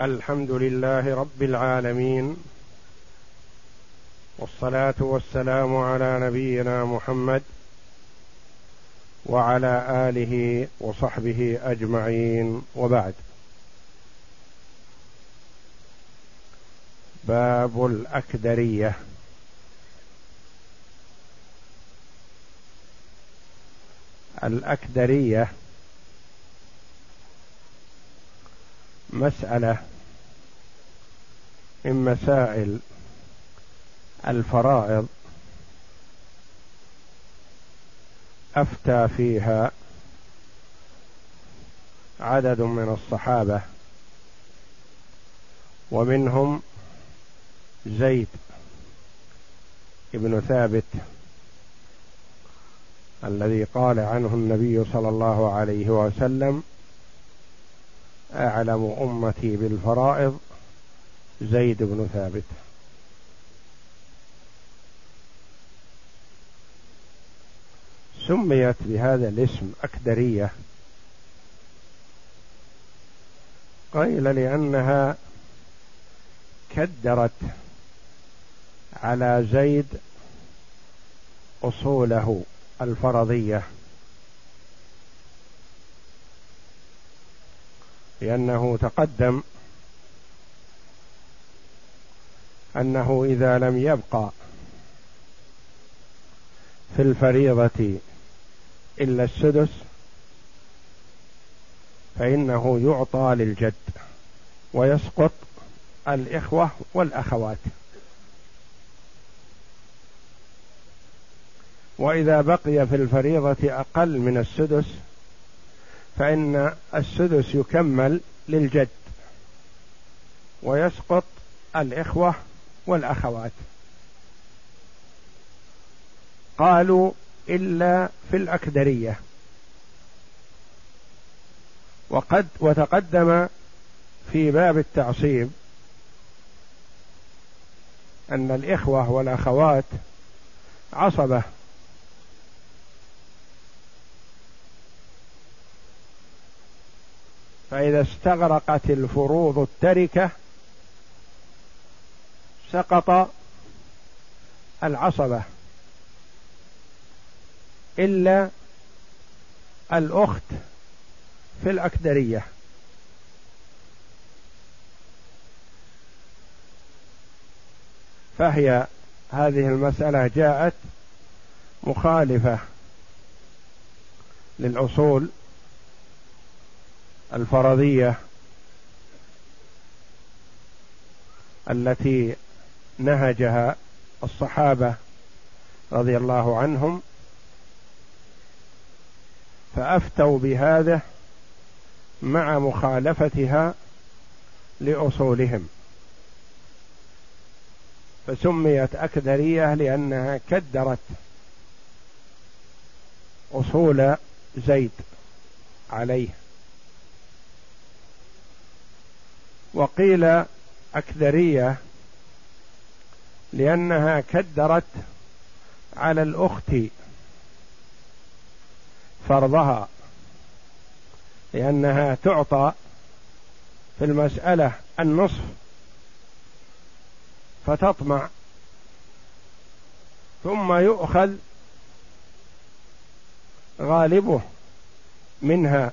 الحمد لله رب العالمين والصلاة والسلام على نبينا محمد وعلى آله وصحبه أجمعين وبعد. باب الأكدرية. الأكدرية مسألة من مسائل الفرائض أفتى فيها عدد من الصحابة ومنهم زيد ابن ثابت الذي قال عنه النبي صلى الله عليه وسلم أعلم أمتي بالفرائض زيد بن ثابت. سميت بهذا الاسم أكدرية قيل لأنها كدرت على زيد أصوله الفرضية. لأنه تقدم أنه إذا لم يبقى في الفريضة إلا السدس فإنه يعطى للجد ويسقط الإخوة والأخوات. وإذا بقي في الفريضة أقل من السدس فإن السدس يكمل للجد ويسقط الإخوة والأخوات. قالوا إلا في الأكدرية. وقد وتقدم في باب التعصيب أن الإخوة والأخوات عصبة فإذا استغرقت الفروض التركة سقط العصبة. إلا الأخت في الأكدرية. فهي هذه المسألة جاءت مخالفة للأصول الفرضية التي نهجها الصحابة رضي الله عنهم فأفتوا بهذا مع مخالفتها لأصولهم. فسميت أكدرية لأنها كدرت أصول زيد عليه. وقيل أكدرية لأنها كدرت على الأخت فرضها لأنها تعطى في المسألة النصف فتطمع ثم يؤخذ غالبه منها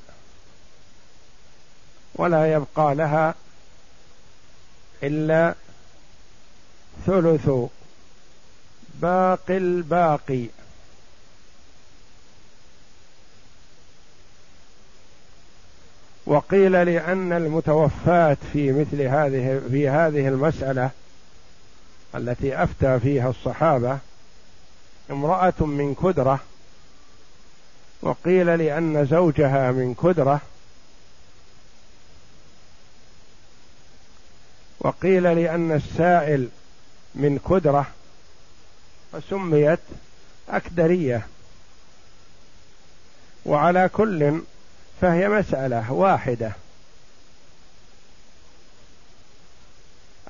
ولا يبقى لها إلا ثلث باقي الباقي. وقيل لأن المتوفاة في مثل هذه في هذه المسألة التي أفتى فيها الصحابة امرأة من كدرة وقيل لأن زوجها من كدرة وقيل لأن السائل من كدرة فسميت أكدرية. وعلى كل فهي مسألة واحدة.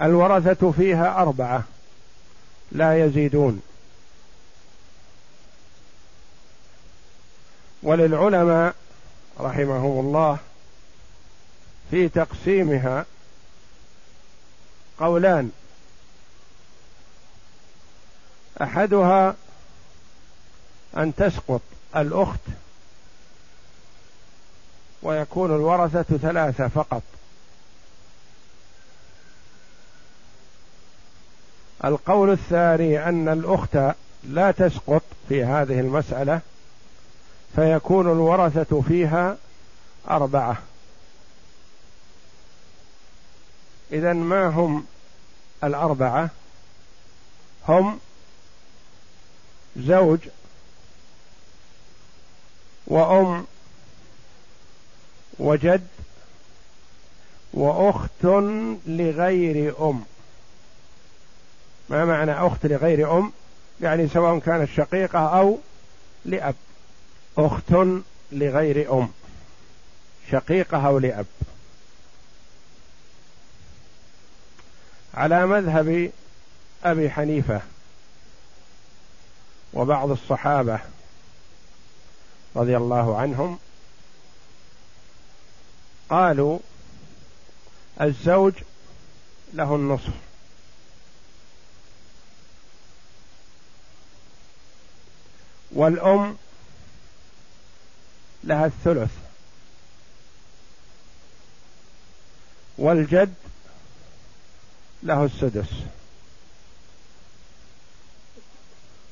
الورثة فيها أربعة لا يزيدون. وللعلماء رحمهم الله في تقسيمها قولان. أحدها أن تسقط الأخت ويكون الورثة ثلاثة فقط. القول الثاني أن الأخت لا تسقط في هذه المسألة فيكون الورثة فيها أربعة. اذا ما هم الأربعة؟ هم زوج وأم وجد وأخت لغير أم. ما معنى أخت لغير أم؟ يعني سواء كانت شقيقة أو لأب. أخت لغير أم. شقيقة أو لأب. على مذهب أبي حنيفة وبعض الصحابة رضي الله عنهم قالوا الزوج له النصف. والأم لها الثلث. والجد له السدس.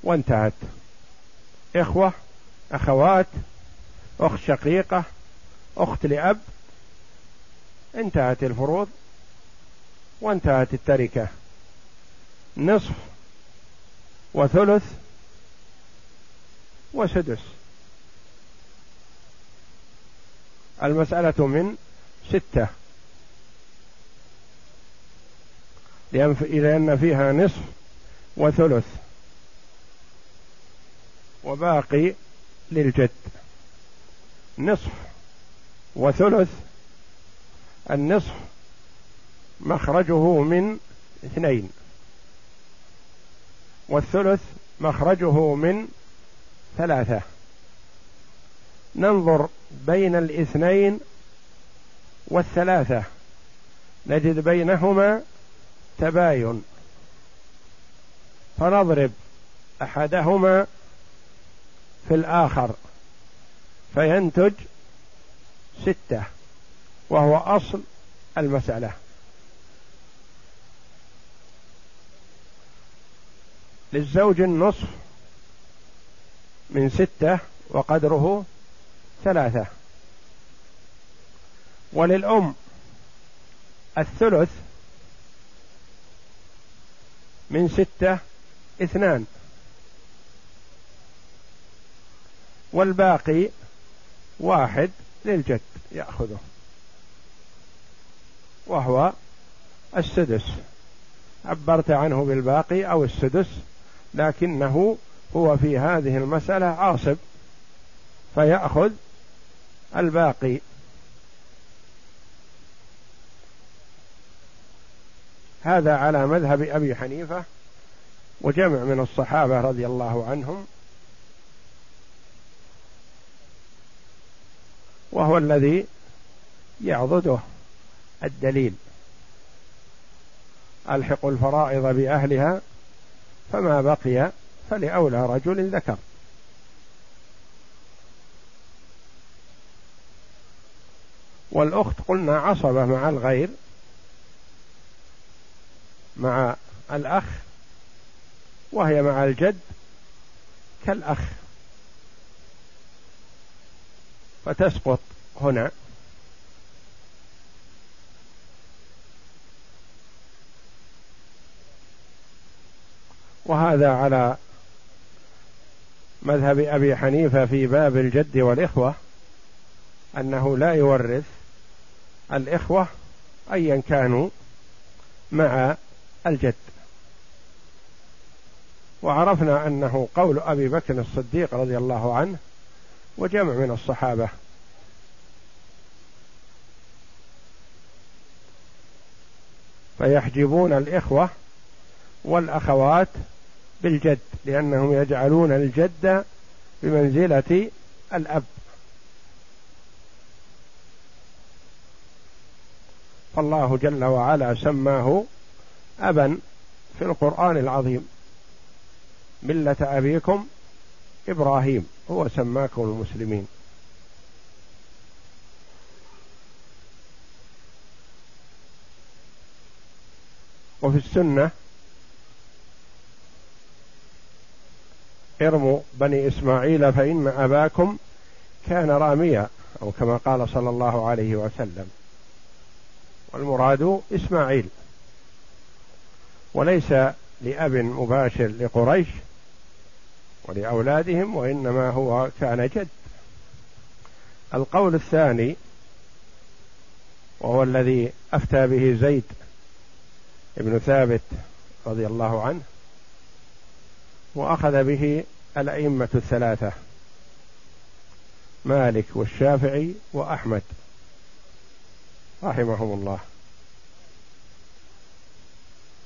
وانتهت. إخوة أخوات أخت شقيقة أخت لأب انتهت الفروض وانتهت التركة. نصف وثلث وسدس. المسألة من ستة. لأن فيها نصف وثلث. وباقي للجد. نصف وثلث. النصف مخرجه من اثنين. والثلث مخرجه من ثلاثة. ننظر بين الاثنين والثلاثة. نجد بينهما تباين. فنضرب أحدهما في الآخر فينتج ستة وهو أصل المسألة. للزوج النصف من ستة وقدره ثلاثة. وللأم الثلث من ستة اثنان. والباقي واحد للجد يأخذه. وهو السدس. عبرت عنه بالباقي أو السدس لكنه هو في هذه المسألة عاصب فيأخذ الباقي. هذا على مذهب أبي حنيفة وجمع من الصحابة رضي الله عنهم وهو الذي يعضده الدليل. الحق الفرائض بأهلها فما بقي فلأولى رجل ذكر. والأخت قلنا عصبة مع الغير مع الأخ وهي مع الجد كالأخ. فتسقط هنا. وهذا على مذهب أبي حنيفة في باب الجد والإخوة أنه لا يورث الإخوة ايا كانوا مع الجد. وعرفنا أنه قول أبي بكر الصديق رضي الله عنه وجمع من الصحابة. فيحجبون الإخوة والأخوات بالجد لأنهم يجعلون الجد بمنزلة الأب. فالله جل وعلا سماه أبا في القرآن العظيم. ملة أبيكم إبراهيم. هو سماكم المسلمين. وفي السنة ارموا بني إسماعيل فإن أباكم كان راميا أو كما قال صلى الله عليه وسلم. والمراد إسماعيل. وليس لأب مباشر لقريش ولأولادهم وإنما هو كان جد. القول الثاني وهو الذي أفتى به زيد بن ثابت رضي الله عنه وأخذ به الأئمة الثلاثة مالك والشافعي وأحمد رحمهم الله.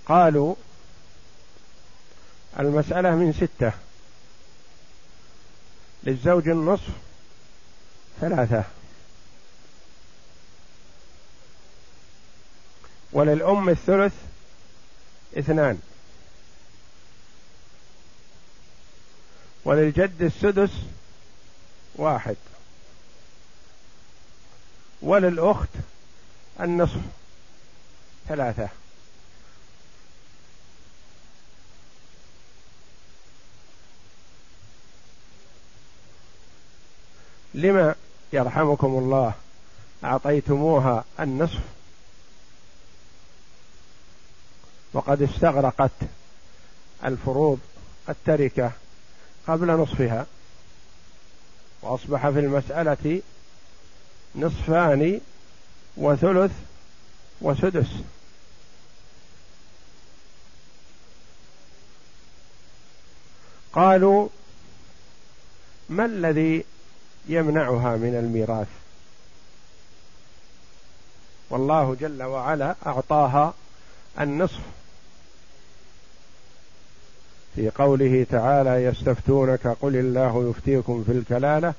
قالوا المسألة من ستة. للزوج النصف ثلاثة. وللأم الثلث اثنان. وللجد السدس واحد. وللأخت النصف ثلاثة. لما يرحمكم الله؟ أعطيتموها النصف. وقد استغرقت الفروض التركة قبل نصفها. وأصبح في المسألة نصفان وثلث وسدس. قالوا ما الذي يمنعها من الميراث. والله جل وعلا أعطاها النصف. في قوله تعالى يستفتونك قل الله يفتيكم في الكلالة.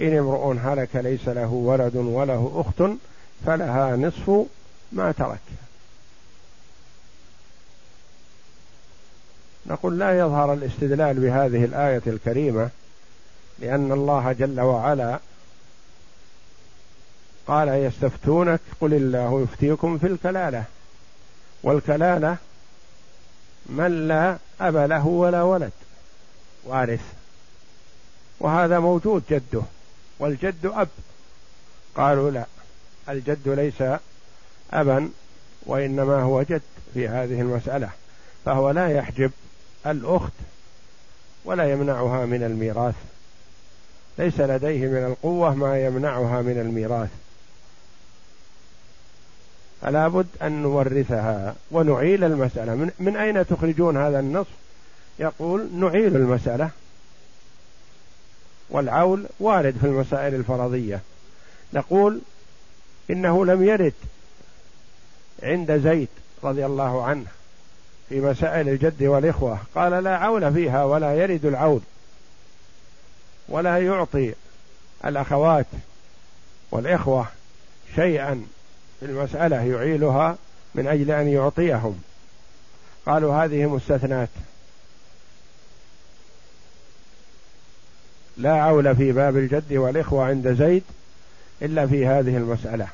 إن امرؤ هلك ليس له ولد وله أخت فلها نصف ما ترك. نقول لا يظهر الاستدلال بهذه الآية الكريمة لأن الله جل وعلا قال يستفتونك قل الله يفتيكم في الكلالة. والكلالة من لا أب له ولا ولد وارث. وهذا موجود جده والجد أب. قالوا لا الجد ليس أبا وإنما هو جد في هذه المسألة. فهو لا يحجب الأخت ولا يمنعها من الميراث. ليس لديه من القوة ما يمنعها من الميراث. فلا بد أن نورثها ونعيل المسألة. من, من أين تخرجون هذا النص؟ يقول نعيل المسألة. والعول وارد في المسائل الفرضية. نقول إنه لم يرد عند زيد رضي الله عنه في مسائل الجد والإخوة. قال لا عول فيها ولا يرد العول. ولا يعطي الأخوات والإخوة شيئا. في المسألة يعيلها من أجل أن يعطيهم. قالوا هذه مستثنات. لا عول في باب الجد والإخوة عند زيد إلا في هذه المسألة.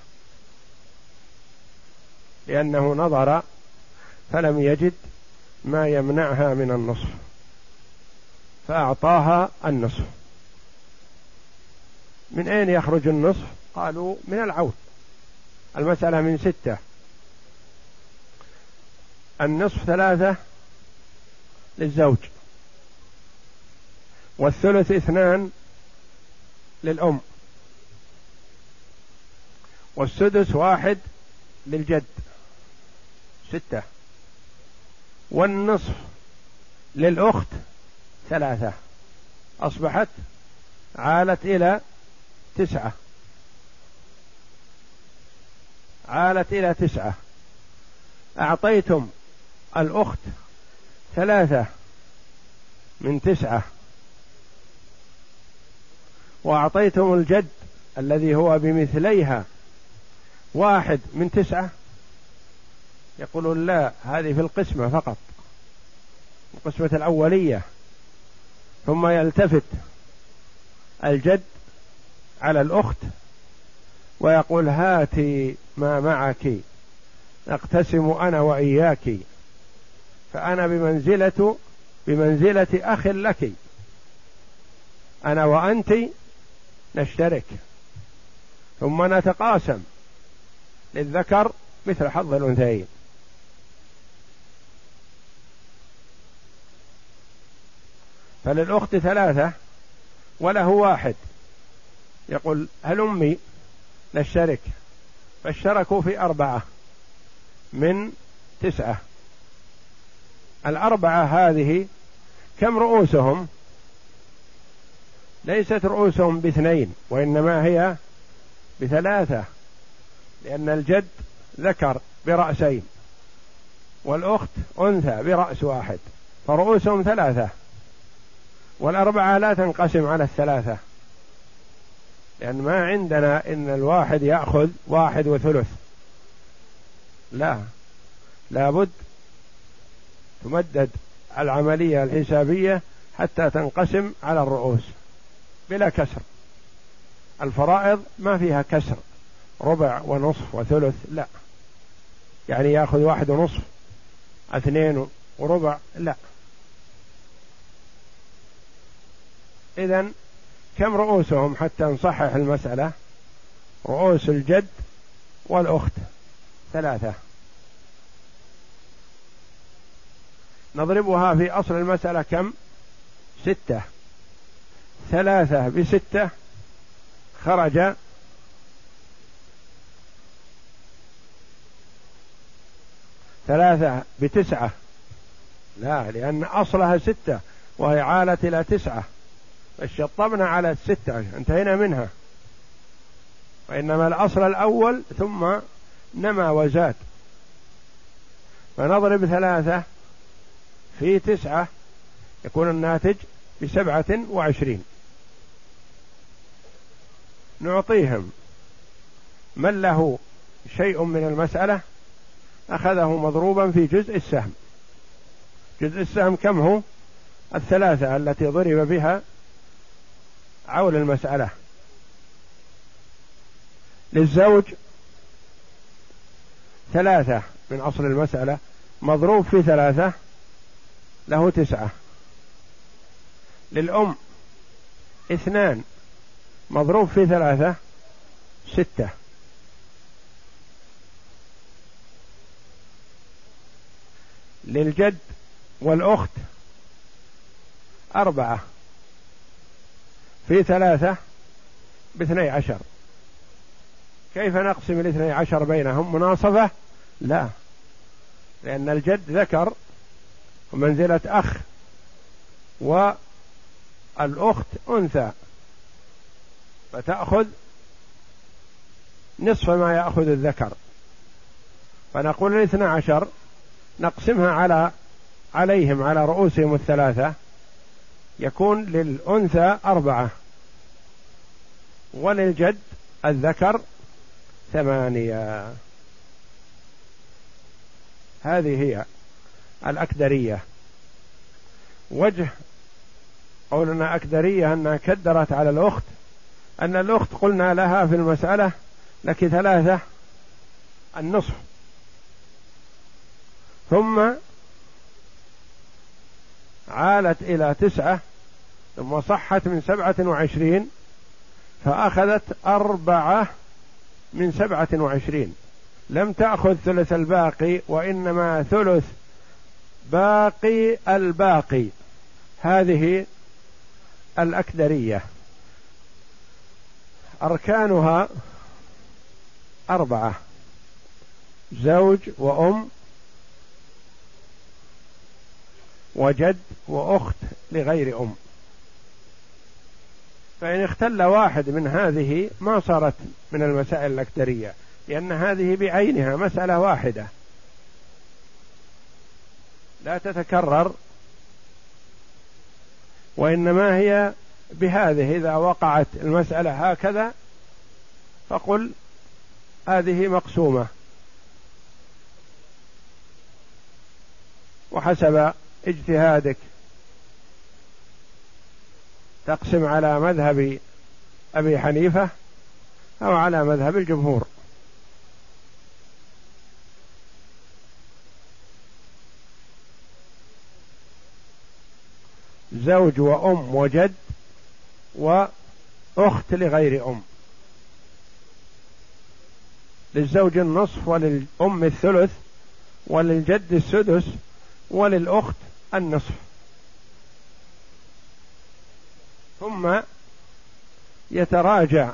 لأنه نظر فلم يجد ما يمنعها من النصف فأعطاها النصف. من أين يخرج النصف قالوا من العود المسألة من ستة. النصف ثلاثة للزوج. والثلث اثنان للأم. والسدس واحد للجد. ستة. والنصف للأخت ثلاثة. أصبحت عالت إلى تسعة. عالت إلى تسعة. أعطيتم الأخت ثلاثة من تسعة. وأعطيتم الجد الذي هو بمثليها واحد من تسعة. يقولون لا هذه في القسمة فقط القسمة الأولية. ثم يلتفت الجد على الأخت ويقول هاتي ما معك نقتسم أنا وإياك فأنا بمنزلة بمنزلة أخ لك أنا وأنت نشترك. ثم نتقاسم للذكر مثل حظ الأنثيين. فللأخت ثلاثة وله واحد. يقول هل أمي نشترك فاشتركوا في أربعة من تسعة. الأربعة هذه كم رؤوسهم؟ ليست رؤوسهم باثنين وإنما هي بثلاثة لأن الجد ذكر برأسين والأخت أنثى برأس واحد فرؤوسهم ثلاثة والأربعة لا تنقسم على الثلاثة. لأن ما عندنا إن الواحد يأخذ واحد وثلث. لا. لابد تمدد العملية الحسابية حتى تنقسم على الرؤوس بلا كسر. الفرائض ما فيها كسر. ربع ونصف وثلث لا. يعني يأخذ واحد ونصف اثنين وربع لا. إذا كم رؤوسهم حتى نصحح المسألة؟ رؤوس الجد والأخت. ثلاثة. نضربها في أصل المسألة كم؟ ستة. ثلاثة بستة خرج. ثلاثة بتسعة. لا لأن أصلها ستة وهي عالت إلى تسعة. فشطبنا على الستة انتهينا منها. وإنما الأصل الأول ثم نما وزاد. فنضرب ثلاثة في تسعة يكون الناتج بسبعة وعشرين. نعطيهم. من له شيء من المسألة أخذه مضروبا في جزء السهم. جزء السهم كم هو؟ الثلاثة التي ضرب بها عول المسألة. للزوج ثلاثة من أصل المسألة مضروب في ثلاثة له تسعة. للأم اثنان مضروب في ثلاثة ستة. للجد والأخت أربعة. في ثلاثة باثني عشر. كيف نقسم الاثني عشر بينهم؟ مناصفة؟ لا. لأن الجد ذكر ومنزلة أخ والأخت أنثى. فتأخذ نصف ما يأخذ الذكر. فنقول الاثنى عشر نقسمها على عليهم على رؤوسهم الثلاثة يكون للأنثى أربعة. وللجد الذكر ثمانية. هذه هي الأكدرية. وجه قولنا أكدرية أنها كدرت على الأخت أن الأخت قلنا لها في المسألة لك ثلاثة النصف. ثم عالت إلى تسعة ثم صحت من سبعة وعشرين فأخذت أربعة من سبعة وعشرين. لم تأخذ ثلث الباقي وإنما ثلث باقي الباقي. هذه الأكدرية. أركانها أربعة. زوج وأم وجد وأخت لغير أم. فإن اختل واحد من هذه ما صارت من المسائل الأكدرية لأن هذه بعينها مسألة واحدة. لا تتكرر وإنما هي بهذه إذا وقعت المسألة هكذا فقل هذه مقسومة. وحسب اجتهادك. تقسم على مذهب أبي حنيفة أو على مذهب الجمهور. زوج وأم وجد وأخت لغير أم. للزوج النصف وللأم الثلث وللجد السدس وللأخت النصف. ثم يتراجع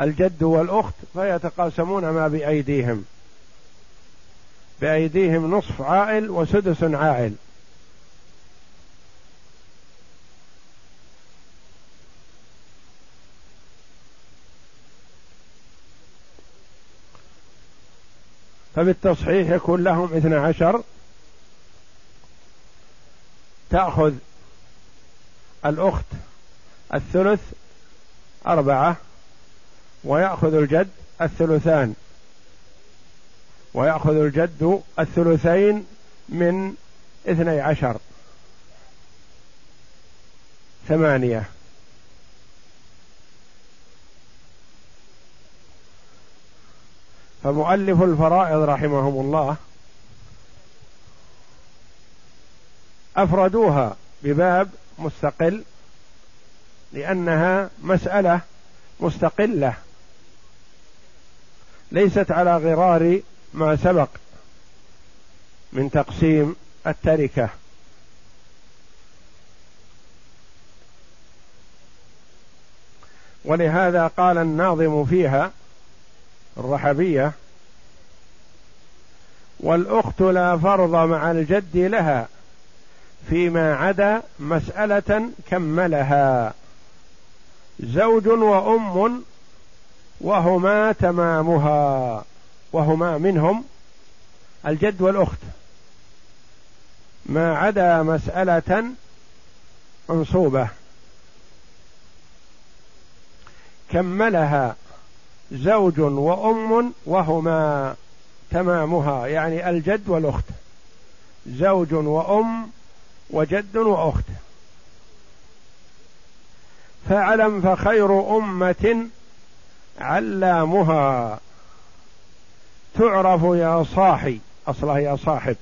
الجد والأخت فيتقاسمون ما بأيديهم. بأيديهم نصف عائل وسدس عائل. فبالتصحيح يكون لهم اثنى عشر. تأخذ الأخت الثلث أربعة ويأخذ الجد الثلثان ويأخذ الجد الثلثين من اثني عشر. ثمانية. فمؤلف الفرائض رحمهم الله أفردوها بباب مستقل لأنها مسألة مستقلة ليست على غرار ما سبق من تقسيم التركة. ولهذا قال الناظم فيها الرحبية والأخت لا فرض مع الجد لها فيما عدا مسألة كملها. زوج وأم وهما تمامها وهما منهم الجد والأخت. ما عدا مسألة منصوبة. كملها زوج وأم وهما تمامها يعني الجد والأخت. زوج وأم وجد وأخت. فاعلم فخير أمة علامها. تعرف يا صاحي أصلها يا صاحب.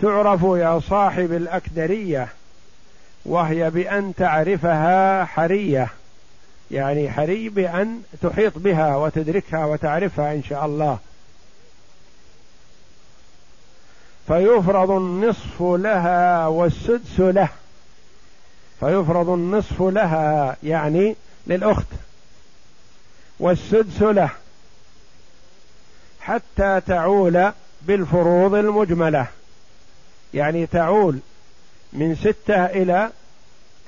تعرف يا صاحب الأكدرية وهي بأن تعرفها حرية. يعني حري بأن تحيط بها وتدركها وتعرفها إن شاء الله. فيفرض النصف لها والسدس له. فيفرض النصف لها يعني للأخت. والسدس له. حتى تعول بالفروض المجملة. يعني تعول من ستة إلى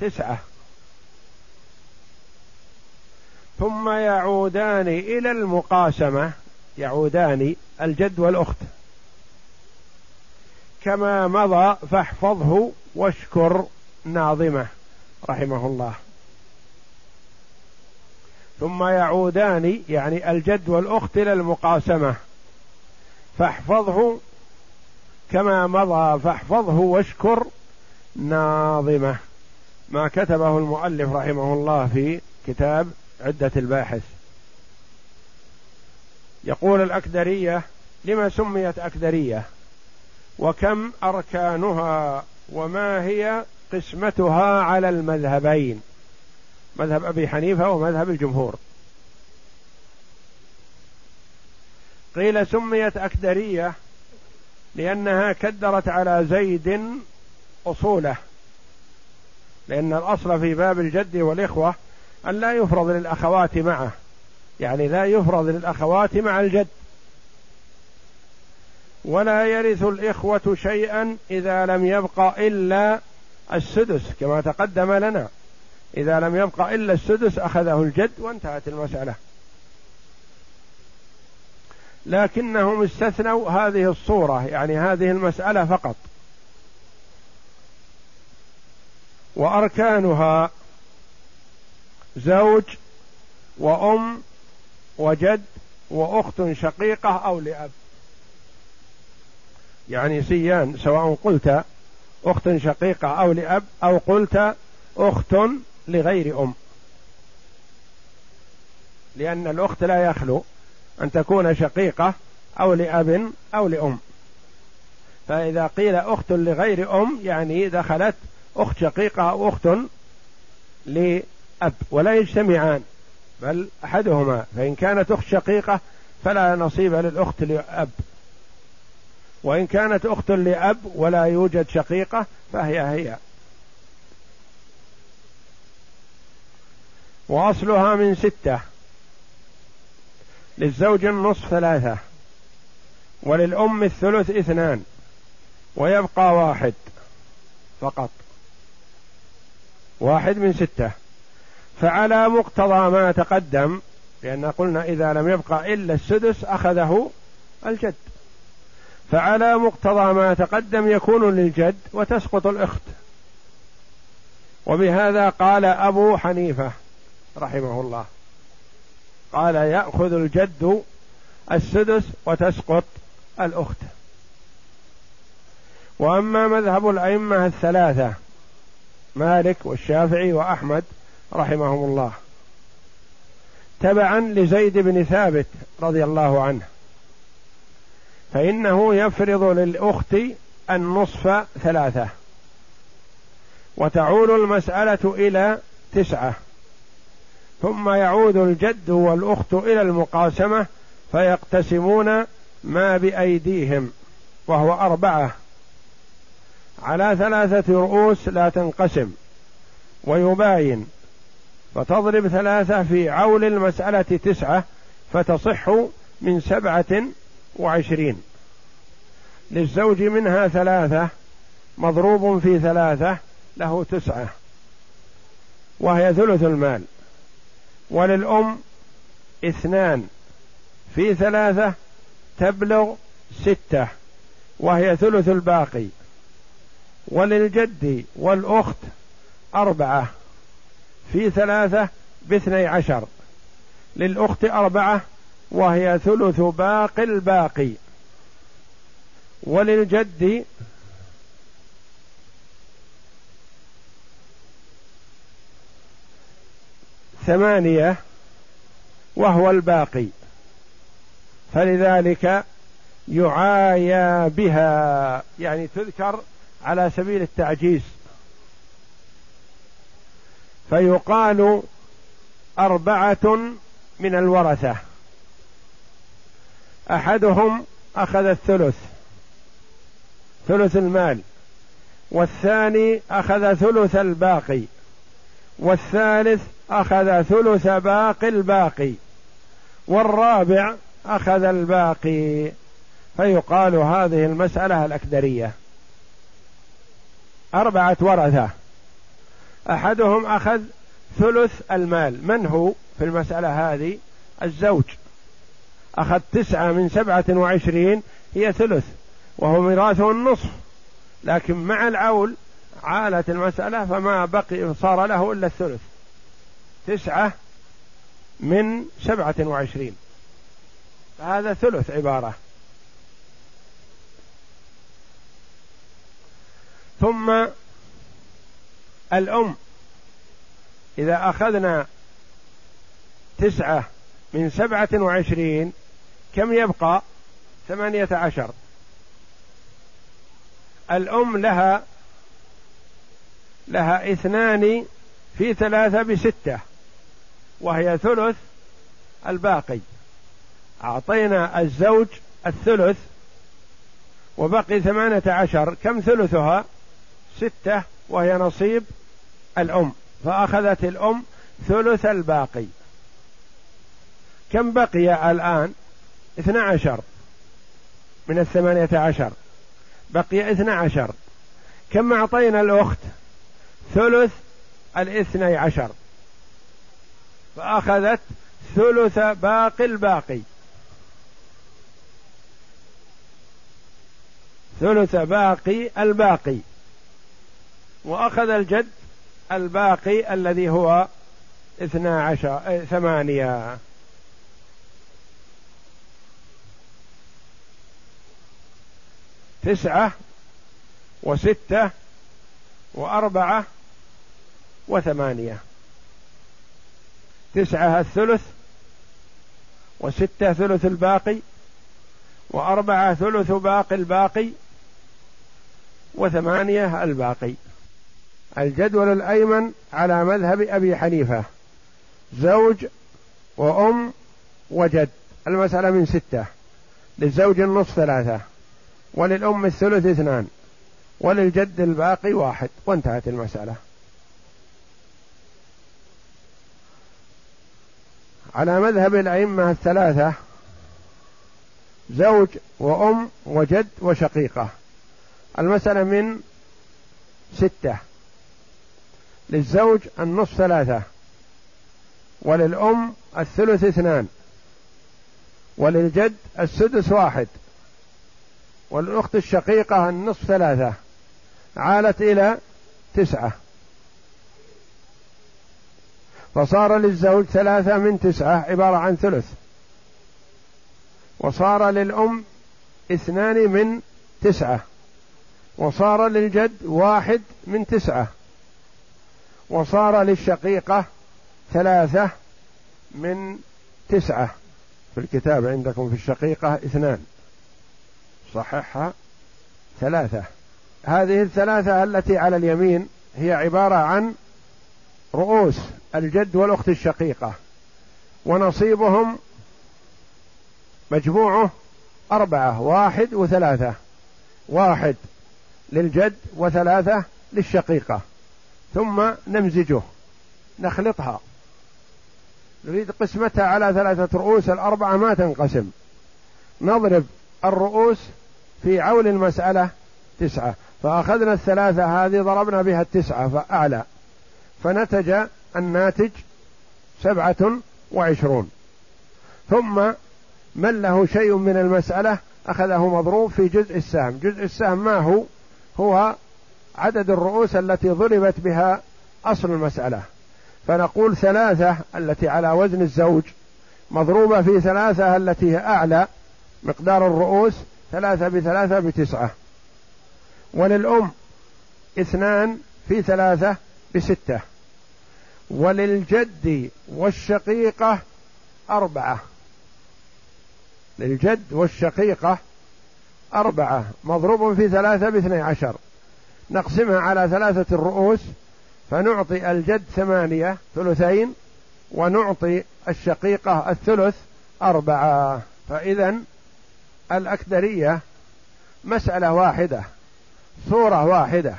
تسعة. ثم يعودان إلى المقاسمة. يعودان الجد والأخت. كما مضى فاحفظه واشكر ناظمه رحمه الله. ثم يعودان يعني الجد والأخت إلى المقاسمة. فاحفظه كما مضى فاحفظه واشكر ناظمه. ما كتبه المؤلف رحمه الله في كتاب عدة الباحث. يقول الأكدرية لما سميت أكدرية؟ وكم أركانها وما هي قسمتها على المذهبين؟ مذهب أبي حنيفة ومذهب الجمهور. قيل سميت أكدرية لأنها كدرت على زيد أصوله لأن الأصل في باب الجد والإخوة أن لا يفرض للأخوات معه يعني لا يفرض للأخوات مع الجد. ولا يرث الإخوة شيئا إذا لم يبق إلا السدس كما تقدم لنا. إذا لم يبق إلا السدس أخذه الجد وانتهت المسألة. لكنهم استثنوا هذه الصورة يعني هذه المسألة فقط. وأركانها زوج وأم وجد وأخت شقيقة أو لأب. يعني سيان سواء قلت أخت شقيقة أو لأب أو قلت أخت لغير أم. لأن الأخت لا يخلو أن تكون شقيقة أو لأب أو لأم. فإذا قيل أخت لغير أم يعني دخلت أخت شقيقة أو أخت لأب ولا يجتمعان بل أحدهما. فإن كانت أخت شقيقة فلا نصيب للأخت لأب. وإن كانت أخت لأب ولا يوجد شقيقة فهي هي. وأصلها من ستة. للزوج النصف ثلاثة. وللأم الثلث اثنان. ويبقى واحد فقط. واحد من ستة. فعلى مقتضى ما تقدم لأن قلنا إذا لم يبقى إلا السدس أخذه الجد. فعلى مقتضى ما تقدم يكون للجد وتسقط الأخت. وبهذا قال أبو حنيفة رحمه الله. قال يأخذ الجد السدس وتسقط الأخت. وأما مذهب الأئمة الثلاثة مالك والشافعي وأحمد رحمهم الله. تبعا لزيد بن ثابت رضي الله عنه. فإنه يفرض للأخت النصف ثلاثة. وتعود المسألة إلى تسعة. ثم يعود الجد والأخت إلى المقاسمة فيقتسمون ما بأيديهم وهو أربعة. على ثلاثة رؤوس لا تنقسم ويباين. فتضرب ثلاثة في عول المسألة تسعة فتصح من سبعة وعشرين. للزوج منها ثلاثة مضروب في ثلاثة له تسعة وهي ثلث المال. وللأم اثنان في ثلاثة تبلغ ستة وهي ثلث الباقي. وللجد والأخت أربعة في ثلاثة باثني عشر. للأخت أربعة وهي ثلث باقي الباقي. وللجد ثمانية وهو الباقي. فلذلك يعايا بها يعني تذكر على سبيل التعجيز. فيقال أربعة من الورثة. أحدهم أخذ الثلث ثلث المال والثاني أخذ ثلث الباقي والثالث أخذ ثلث باقي الباقي والرابع أخذ الباقي. فيقال هذه المسألة الأكدرية. أربعة ورثة. أحدهم أخذ ثلث المال. من هو في المسألة هذه؟ الزوج. أخذ تسعة من سبعة وعشرين هي ثلث وهو ميراثه النصف لكن مع العول عالت المسألة فما بقي صار له إلا الثلث. تسعة من سبعة وعشرين. فهذا ثلث عبارة. ثم الأم. إذا أخذنا تسعة من سبعة وعشرين كم يبقى؟ ثمانية عشر. الأم لها لها اثنان في ثلاثة بستة وهي ثلث الباقي. أعطينا الزوج الثلث وبقي ثمانية عشر. كم ثلثها؟ ستة وهي نصيب الأم. فأخذت الأم ثلث الباقي. كم بقي الآن؟ اثنى عشر. من الثمانية عشر. بقي اثنى عشر. كم أعطينا الأخت؟ ثلث الاثني عشر. فأخذت ثلث باقي الباقي. ثلث باقي الباقي. وأخذ الجد الباقي الذي هو اثنا عشر ثمانية. تسعة وستة وأربعة وثمانية. تسعة الثلث وستة ثلث الباقي وأربعة ثلث باقي الباقي وثمانية الباقي. الجدول الأيمن على مذهب أبي حنيفة. زوج وأم وجد. المسألة من ستة. للزوج النصف ثلاثة. وللأم الثلث اثنان وللجد الباقي واحد وانتهت المسألة. على مذهب الأئمة الثلاثة زوج وأم وجد وشقيقة. المسألة من ستة. للزوج النصف ثلاثة وللأم الثلث اثنان وللجد السدس واحد. والأخت الشقيقة النصف ثلاثة عالت إلى تسعة. فصار للزوج ثلاثة من تسعة عبارة عن ثلث. وصار للأم اثنان من تسعة. وصار للجد واحد من تسعة. وصار للشقيقة ثلاثة من تسعة. في الكتاب عندكم في الشقيقة اثنان. صححها ثلاثة. هذه الثلاثة التي على اليمين هي عبارة عن رؤوس الجد والأخت الشقيقة ونصيبهم مجموعه أربعة واحد وثلاثة. واحد للجد وثلاثة للشقيقة. ثم نمزجه نخلطها. نريد قسمتها على ثلاثة رؤوس الأربعة ما تنقسم. نضرب الرؤوس في عول المسألة تسعة. فأخذنا الثلاثة هذه ضربنا بها التسعة فأعلى. فنتج الناتج سبعة وعشرون. ثم من له شيء من المسألة أخذه مضروب في جزء السهم. جزء السهم ما هو؟ هو عدد الرؤوس التي ضربت بها أصل المسألة. فنقول ثلاثة التي على وزن الزوج مضروبة في ثلاثة التي هي أعلى مقدار الرؤوس ثلاثة بثلاثة بتسعة. وللأم اثنان في ثلاثة بستة. وللجد والشقيقة أربعة. للجد والشقيقة أربعة. مضروب في ثلاثة باثني عشر. نقسمها على ثلاثة الرؤوس فنعطي الجد ثمانية ثلثين ونعطي الشقيقة الثلث أربعة. فإذا الأكدرية مسألة واحدة صورة واحدة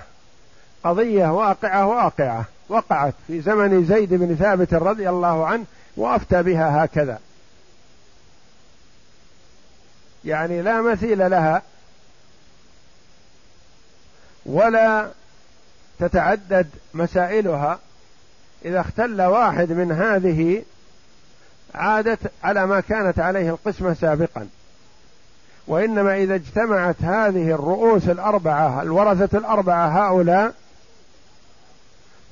قضية واقعة واقعة وقعت في زمن زيد بن ثابت رضي الله عنه وأفتى بها هكذا. يعني لا مثيل لها ولا تتعدد مسائلها. إذا اختل واحد من هذه عادت على ما كانت عليه القسمة سابقا. وإنما إذا اجتمعت هذه الرؤوس الأربعة الورثة الأربعة هؤلاء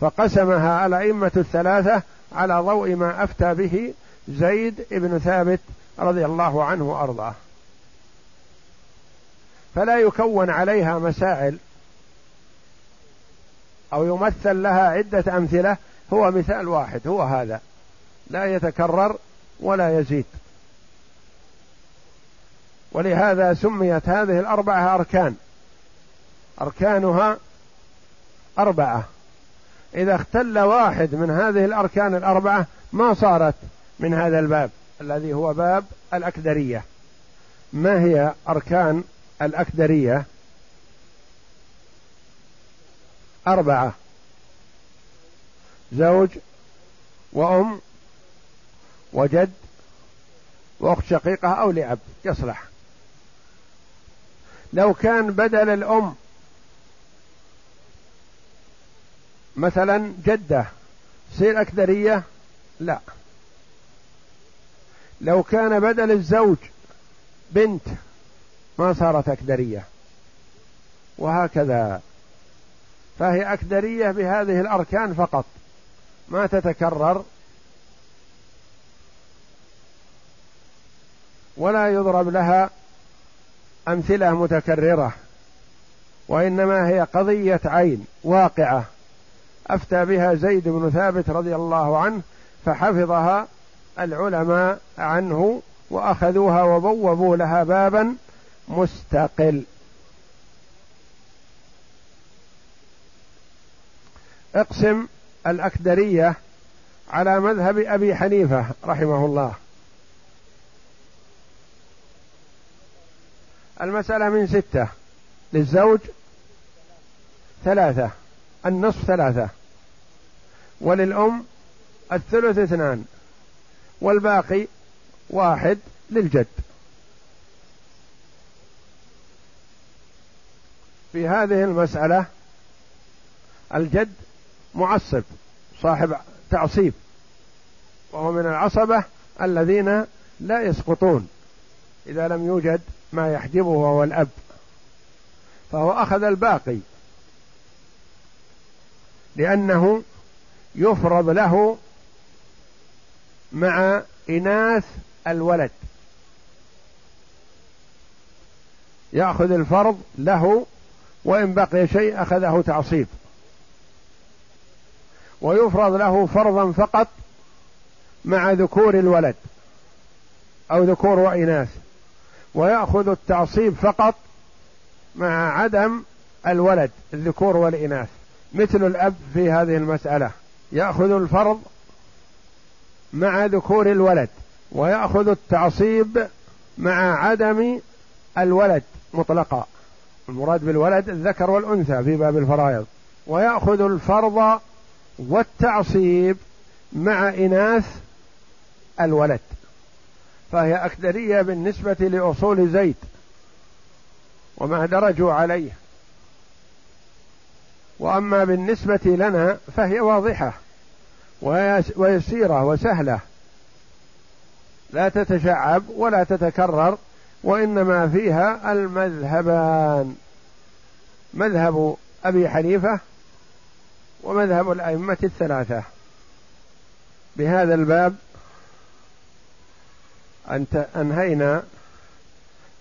فقسمها الأئمة الثلاثة على ضوء ما أفتى به زيد بن ثابت رضي الله عنه وأرضاه. فلا يكون عليها مسائل أو يمثل لها عدة أمثلة هو مثال واحد هو هذا. لا يتكرر ولا يزيد. ولهذا سميت هذه الأربعة أركان. أركانها أربعة. إذا اختل واحد من هذه الأركان الأربعة ما صارت من هذا الباب الذي هو باب الأكدرية. ما هي أركان الأكدرية؟ أربعة. زوج وأم وجد وأخت شقيقة أو لأب يصلح. لو كان بدل الأم مثلا جدة تصير أكدرية لا. لو كان بدل الزوج بنت ما صارت أكدرية وهكذا. فهي أكدرية بهذه الأركان فقط. ما تتكرر. ولا يضرب لها أمثلة متكررة وإنما هي قضية عين واقعة. أفتى بها زيد بن ثابت رضي الله عنه فحفظها العلماء عنه وأخذوها وبوبوا لها بابا مستقل. اقسم الأكدرية على مذهب أبي حنيفة رحمه الله. المسألة من ستة. للزوج ثلاثة. النصف ثلاثة. وللأم الثلث اثنان. والباقي واحد للجد. في هذه المسألة الجد معصب صاحب تعصيب. وهو من العصبة الذين لا يسقطون. إذا لم يوجد ما يحجبه وهو الأب. فهو أخذ الباقي. لأنه يفرض له مع إناث الولد. يأخذ الفرض له وإن بقي شيء أخذه تعصيب. ويفرض له فرضا فقط مع ذكور الولد أو ذكور وإناث. ويأخذ التعصيب فقط مع عدم الولد الذكور والإناث. مثل الأب في هذه المسألة يأخذ الفرض مع ذكور الولد ويأخذ التعصيب مع عدم الولد مطلقا. المراد بالولد الذكر والأنثى في باب الفرائض. ويأخذ الفرض والتعصيب مع إناث الولد. فهي أكدرية بالنسبة لأصول زيد وما درجوا عليه. وأما بالنسبة لنا فهي واضحة ويسيرة وسهلة. لا تتشعب ولا تتكرر وإنما فيها المذهبان. مذهب أبي حنيفة ومذهب الأئمة الثلاثة. بهذا الباب أنت أنهينا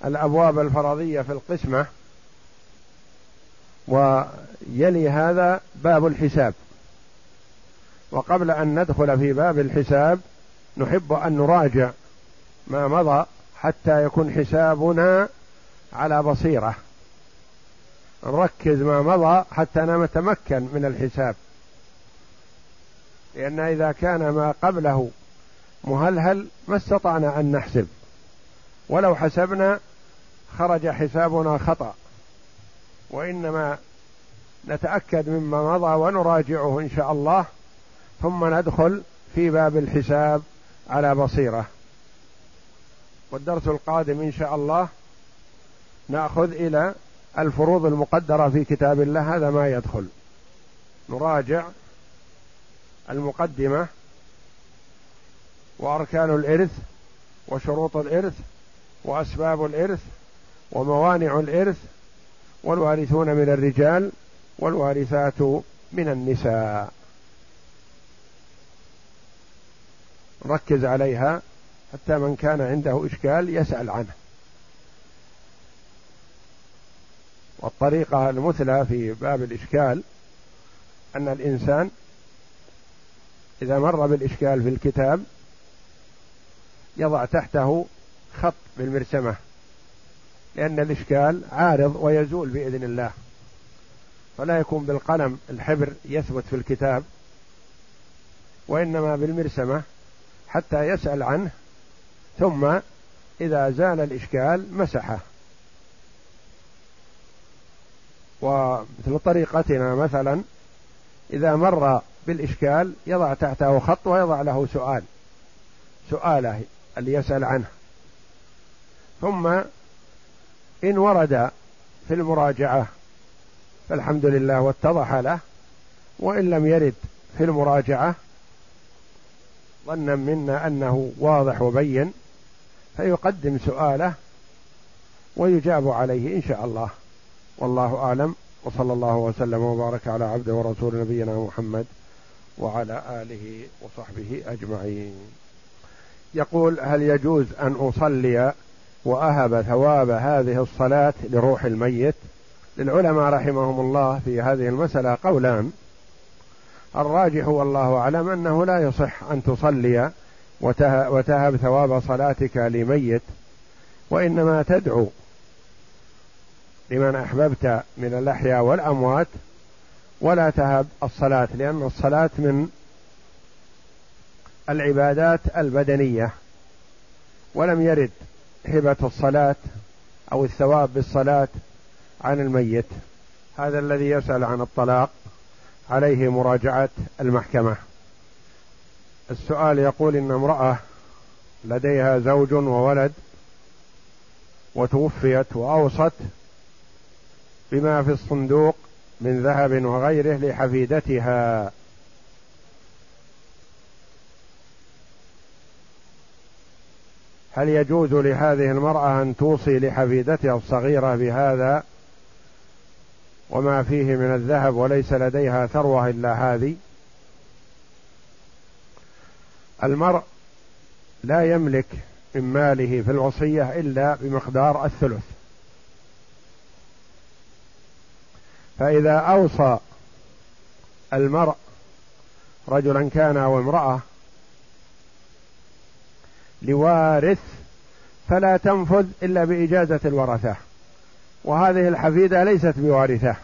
الأبواب الفرضية في القسمة ويلي هذا باب الحساب. وقبل أن ندخل في باب الحساب نحب أن نراجع ما مضى حتى يكون حسابنا على بصيرة. نركز ما مضى حتى نتمكن من الحساب. لأن إذا كان ما قبله مهلهل ما استطعنا أن نحسب؟ ولو حسبنا خرج حسابنا خطأ. وإنما نتأكد مما مضى ونراجعه إن شاء الله ثم ندخل في باب الحساب على بصيرة. والدرس القادم إن شاء الله نأخذ إلى الفروض المقدرة في كتاب الله هذا ما يدخل. نراجع المقدمة وأركان الإرث وشروط الإرث وأسباب الإرث وموانع الإرث والوارثون من الرجال والوارثات من النساء. ركز عليها حتى من كان عنده إشكال يسأل عنه. والطريقة المثلى في باب الإشكال أن الإنسان إذا مر بالإشكال في الكتاب يضع تحته خط بالمرسمة لأن الإشكال عارض ويزول بإذن الله. فلا يكون بالقلم الحبر يثبت في الكتاب وإنما بالمرسمة حتى يسأل عنه ثم إذا زال الإشكال مسحه. ومثل طريقتنا مثلا إذا مر بالإشكال يضع تحته خط ويضع له سؤال سؤاله اللي يسأل عنه. ثم إن ورد في المراجعة فالحمد لله واتضح له وإن لم يرد في المراجعة ظنا منا أنه واضح وبين فيقدم سؤاله ويجاب عليه إن شاء الله. والله أعلم وصلى الله وسلم وبارك على عبده ورسول نبينا محمد وعلى آله وصحبه أجمعين. يقول هل يجوز أن أصلي وأهب ثواب هذه الصلاة لروح الميت؟ للعلماء رحمهم الله في هذه المسألة قولان. الراجح والله أعلم أنه لا يصح أن تصلي وتهب ثواب صلاتك لميت وإنما تدعو لمن أحببت من الأحياء والأموات ولا تهب الصلاة لأن الصلاة من العبادات البدنية ولم يرد هبة الصلاة أو الثواب بالصلاة عن الميت. هذا الذي يسأل عن الطلاق عليه مراجعة المحكمة. السؤال يقول إن امرأة لديها زوج وولد وتوفيت وأوصت بما في الصندوق من ذهب وغيره لحفيدتها. هل يجوز لهذه المرأة أن توصي لحفيدتها الصغيرة بهذا وما فيه من الذهب وليس لديها ثروة إلا هذه؟ المرء لا يملك من ماله في الوصية إلا بمقدار الثلث. فإذا أوصى المرء رجلا كان أو امرأة لوارث فلا تنفذ إلا بإجازة الورثة. وهذه الحفيدة ليست بوارثة.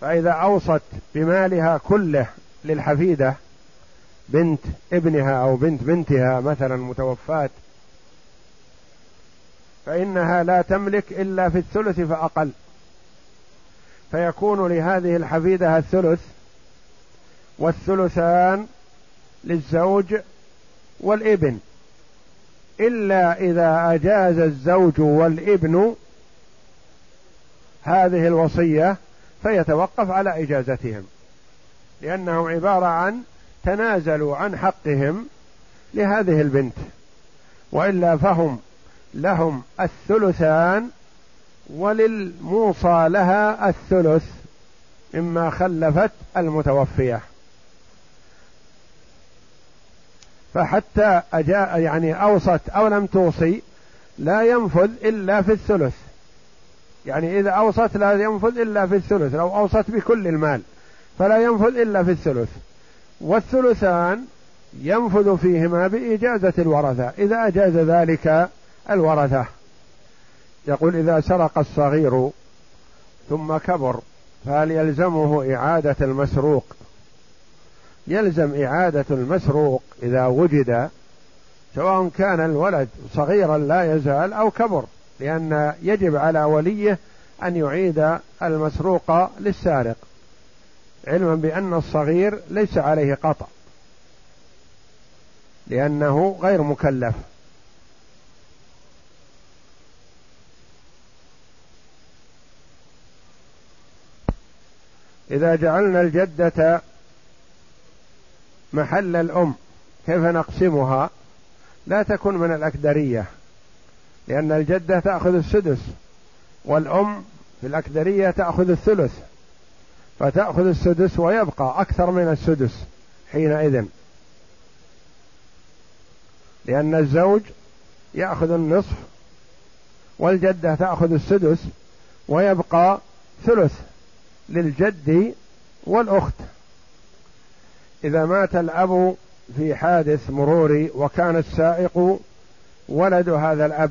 فإذا أوصت بمالها كله للحفيدة بنت ابنها أو بنت بنتها مثلا متوفاة فإنها لا تملك إلا في الثلث فأقل. فيكون لهذه الحفيدة الثلث والثلثان للزوج والإبن. إلا إذا أجاز الزوج والإبن هذه الوصية فيتوقف على إجازتهم لأنهم عبارة عن تنازلوا عن حقهم لهذه البنت وإلا فهم لهم الثلثان وللموصى لها الثلث مما خلفت المتوفية. فحتى أجاء يعني أوصت أو لم توصي لا ينفذ إلا في الثلث. يعني إذا أوصت لا ينفذ إلا في الثلث لو أوصت بكل المال فلا ينفذ إلا في الثلث. والثلثان ينفذ فيهما بإجازة الورثة إذا أجاز ذلك الورثة. يقول إذا سرق الصغير ثم كبر فهل يلزمه إعادة المسروق؟ يلزم إعادة المسروق إذا وجد سواء كان الولد صغيرا لا يزال أو كبر لأن يجب على وليه أن يعيد المسروق للسارق علما بأن الصغير ليس عليه قطع لأنه غير مكلف. إذا جعلنا الجدة محل الأم كيف نقسمها؟ لا تكن من الأكدرية لأن الجدة تأخذ السدس والأم في الأكدرية تأخذ الثلث فتأخذ السدس ويبقى أكثر من السدس حينئذ. لأن الزوج يأخذ النصف والجدة تأخذ السدس ويبقى ثلث للجد والأخت. إذا مات الأب في حادث مروري وكان السائق ولد هذا الأب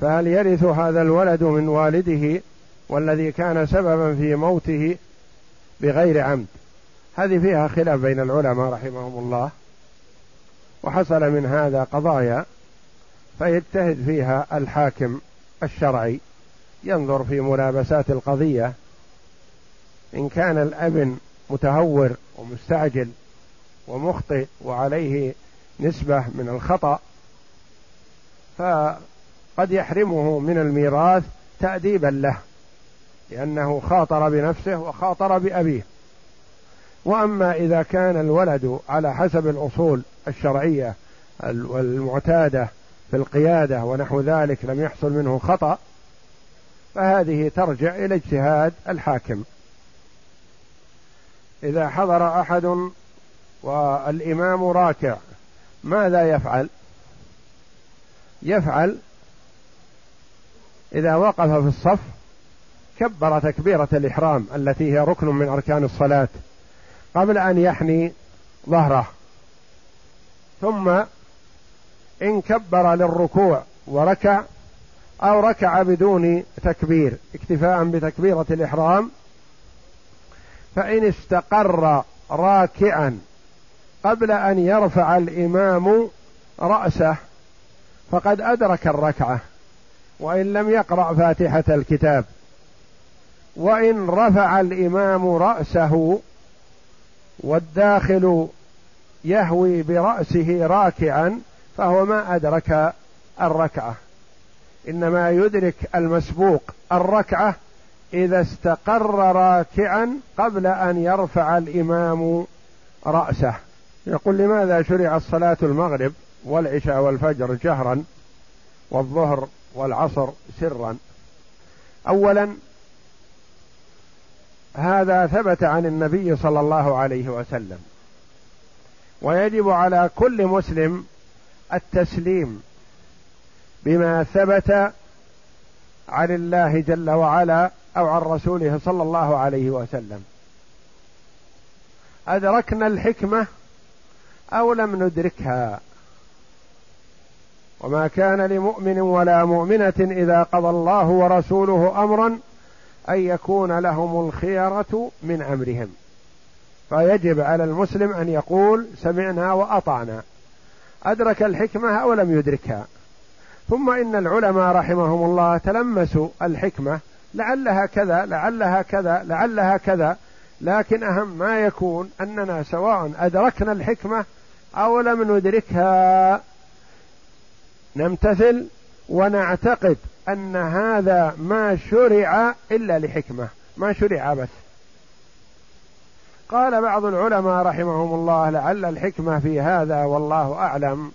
فهل يرث هذا الولد من والده والذي كان سببا في موته بغير عمد؟ هذه فيها خلاف بين العلماء رحمهم الله وحصل من هذا قضايا فيجتهد فيها الحاكم الشرعي ينظر في ملابسات القضية إن كان الابن متهور ومستعجل ومخطئ وعليه نسبة من الخطأ فقد يحرمه من الميراث تاديبا له لأنه خاطر بنفسه وخاطر بأبيه. وأما إذا كان الولد على حسب الأصول الشرعية والمعتادة في القيادة ونحو ذلك لم يحصل منه خطأ فهذه ترجع إلى اجتهاد الحاكم. إذا حضر أحد والإمام راكع ماذا يفعل؟ يفعل إذا وقف في الصف كبر تكبيرة الإحرام التي هي ركن من أركان الصلاة قبل أن يحني ظهره ثم إن كبر للركوع وركع أو ركع بدون تكبير اكتفاء بتكبيرة الإحرام فإن استقر راكعا قبل أن يرفع الإمام رأسه فقد أدرك الركعة وإن لم يقرأ فاتحة الكتاب. وإن رفع الإمام رأسه والداخل يهوي برأسه راكعا فهو ما أدرك الركعة. إنما يدرك المسبوق الركعة إذا استقر راكعا قبل أن يرفع الإمام رأسه. يقول لماذا شرع الصلاة المغرب والعشاء والفجر جهرا والظهر والعصر سرا؟ اولا هذا ثبت عن النبي صلى الله عليه وسلم. ويجب على كل مسلم التسليم بما ثبت عن الله جل وعلا أو عن رسوله صلى الله عليه وسلم. أدركنا الحكمة أو لم ندركها. وما كان لمؤمن ولا مؤمنة إذا قضى الله ورسوله أمرا أن يكون لهم الخيرة من أمرهم. فيجب على المسلم أن يقول سمعنا وأطعنا. أدرك الحكمة أو لم يدركها. ثم إن العلماء رحمهم الله تلمسوا الحكمة لعلها كذا لعلها كذا لعلها كذا لكن أهم ما يكون أننا سواء أدركنا الحكمة أو لم ندركها نمتثل ونعتقد أن هذا ما شرع إلا لحكمة ما شرع بس. قال بعض العلماء رحمهم الله لعل الحكمة في هذا والله أعلم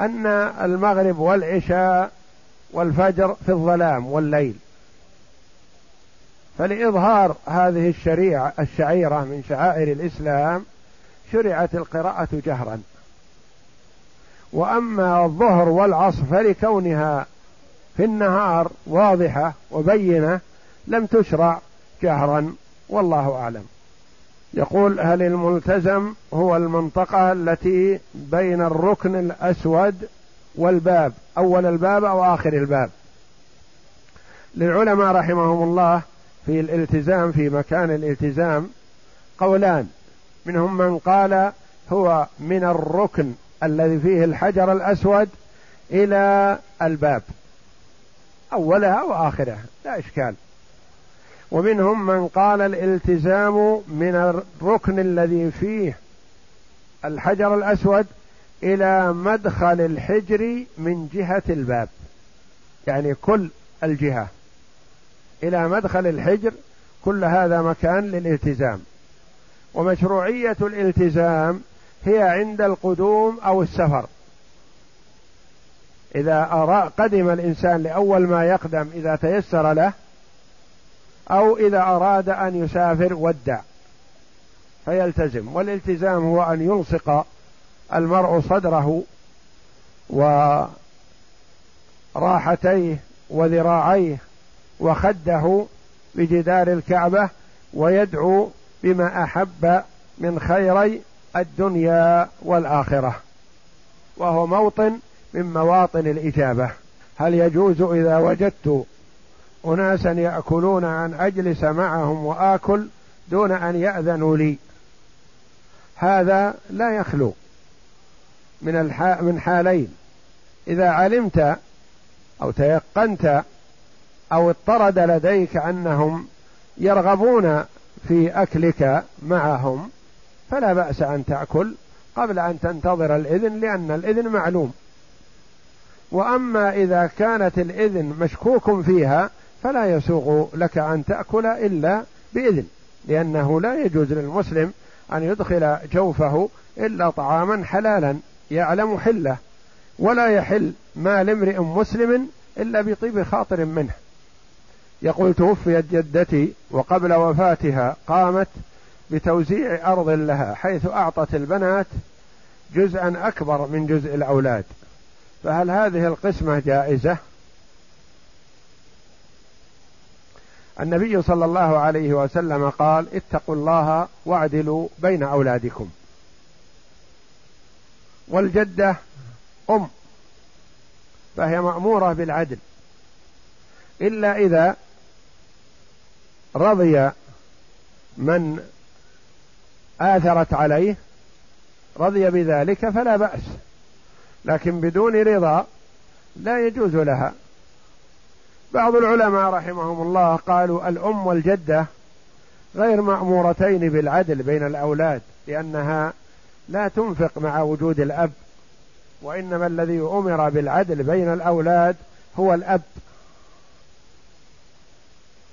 أن المغرب والعشاء والفجر في الظلام والليل. فلإظهار هذه الشريعة الشعيرة من شعائر الإسلام شرعت القراءة جهرا. وأما الظهر والعصر فلكونها في النهار واضحة وبينة لم تشرع جهرا والله أعلم. يقول هل الملتزم هو المنطقة التي بين الركن الأسود والباب أول الباب أو آخر الباب؟ للعلماء رحمهم الله في الالتزام في مكان الالتزام قولان. منهم من قال هو من الركن الذي فيه الحجر الأسود إلى الباب أولها وآخرها لا إشكال. ومنهم من قال الالتزام من الركن الذي فيه الحجر الأسود إلى مدخل الحجر من جهة الباب يعني كل الجهة. إلى مدخل الحجر كل هذا مكان للالتزام. ومشروعية الالتزام هي عند القدوم أو السفر. إذا أرى قدم الإنسان لأول ما يقدم إذا تيسر له أو إذا أراد أن يسافر ودع فيلتزم. والالتزام هو أن يلصق المرء صدره وراحتيه وذراعيه وخده بجدار الكعبة ويدعو بما أحب من خيري الدنيا والآخرة. وهو موطن من مواطن الإجابة. هل يجوز إذا وجدت أناسا يأكلون أن أجلس معهم وآكل دون أن يأذنوا لي؟ هذا لا يخلو من. من حالين. إذا علمت أو تيقنت أو اضطرد لديك أنهم يرغبون في أكلك معهم فلا بأس أن تأكل قبل أن تنتظر الإذن لأن الإذن معلوم. وأما إذا كانت الإذن مشكوك فيها فلا يسوغ لك أن تأكل إلا بإذن لأنه لا يجوز للمسلم أن يدخل جوفه إلا طعاما حلالا يعلم حله ولا يحل مال امرئ مسلم إلا بطيب خاطر منه. يقول توفيت جدتي وقبل وفاتها قامت بتوزيع أرض لها حيث أعطت البنات جزءا أكبر من جزء الأولاد. فهل هذه القسمة جائزة؟ النبي صلى الله عليه وسلم قال اتقوا الله واعدلوا بين أولادكم. والجدة أم فهي مأمورة بالعدل. إلا إذا رضي من آثرت عليه رضي بذلك فلا بأس. لكن بدون رضا لا يجوز لها. بعض العلماء رحمهم الله قالوا الأم والجدة غير مأمورتين بالعدل بين الأولاد لأنها لا تنفق مع وجود الأب وإنما الذي أمر بالعدل بين الأولاد هو الأب.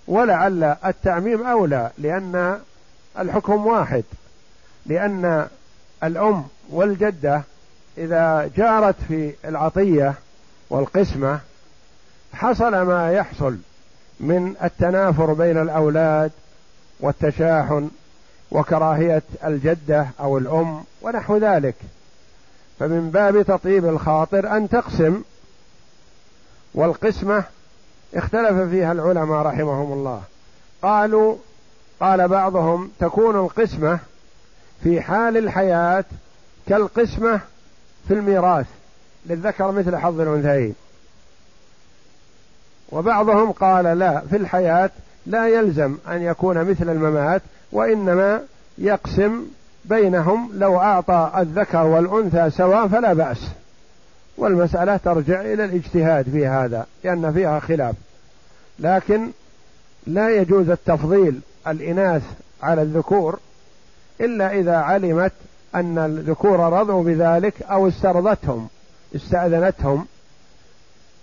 ولعل التعميم أولى لأن الحكم واحد لأن الأم والجدة إذا جارت في العطية والقسمة حصل ما يحصل من التنافر بين الأولاد والتشاحن وكراهية الجدة أو الأم ونحو ذلك. فمن باب تطيب الخاطر أن تقسم والقسمة اختلف فيها العلماء رحمهم الله. قالوا قال بعضهم تكون القسمة في حال الحياة كالقسمة في الميراث. للذكر مثل حظ الأنثيين. وبعضهم قال لا في الحياة لا يلزم أن يكون مثل الممات وإنما يقسم بينهم لو أعطى الذكر والأنثى سواء فلا بأس. والمسألة ترجع إلى الاجتهاد في هذا لأن فيها خلاف. لكن لا يجوز التفضيل الإناث على الذكور إلا إذا علمت أن الذكور رضوا بذلك أو استرضتهم استأذنتهم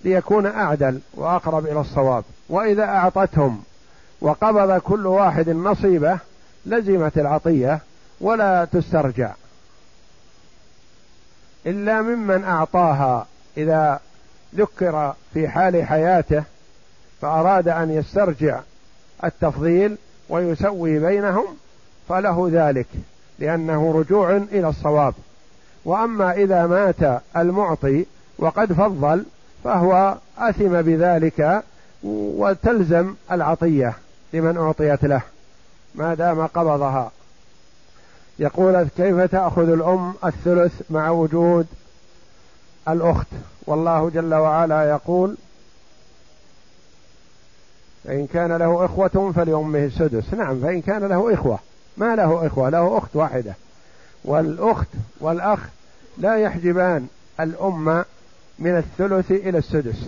ليكون أعدل وأقرب إلى الصواب. وإذا أعطتهم وقبض كل واحد نصيبه لزمت العطية ولا تسترجع. إلا ممن أعطاها. إذا ذكر في حال حياته فأراد أن يسترجع التفضيل ويسوي بينهم فله ذلك لأنه رجوع إلى الصواب. وأما إذا مات المعطي وقد فضل فهو أثم بذلك وتلزم العطية لمن أعطيت له. ما دام قبضها. يقول كيف تأخذ الأم الثلث مع وجود الأخت؟ والله جل وعلا يقول فإن كان له إخوة فلأمه السدس. نعم فإن كان له إخوة. ما له إخوة له أخت واحدة. والأخت والأخ لا يحجبان الأم من الثلث إلى السدس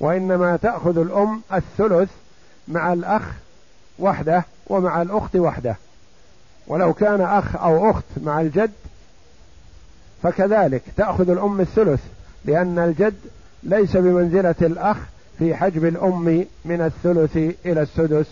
وإنما تأخذ الأم الثلث مع الأخ وحده ومع الأخت وحده. ولو كان أخ أو أخت مع الجد فكذلك تأخذ الأم الثلث لأن الجد ليس بمنزلة الأخ في حجب الأم من الثلث إلى السدس.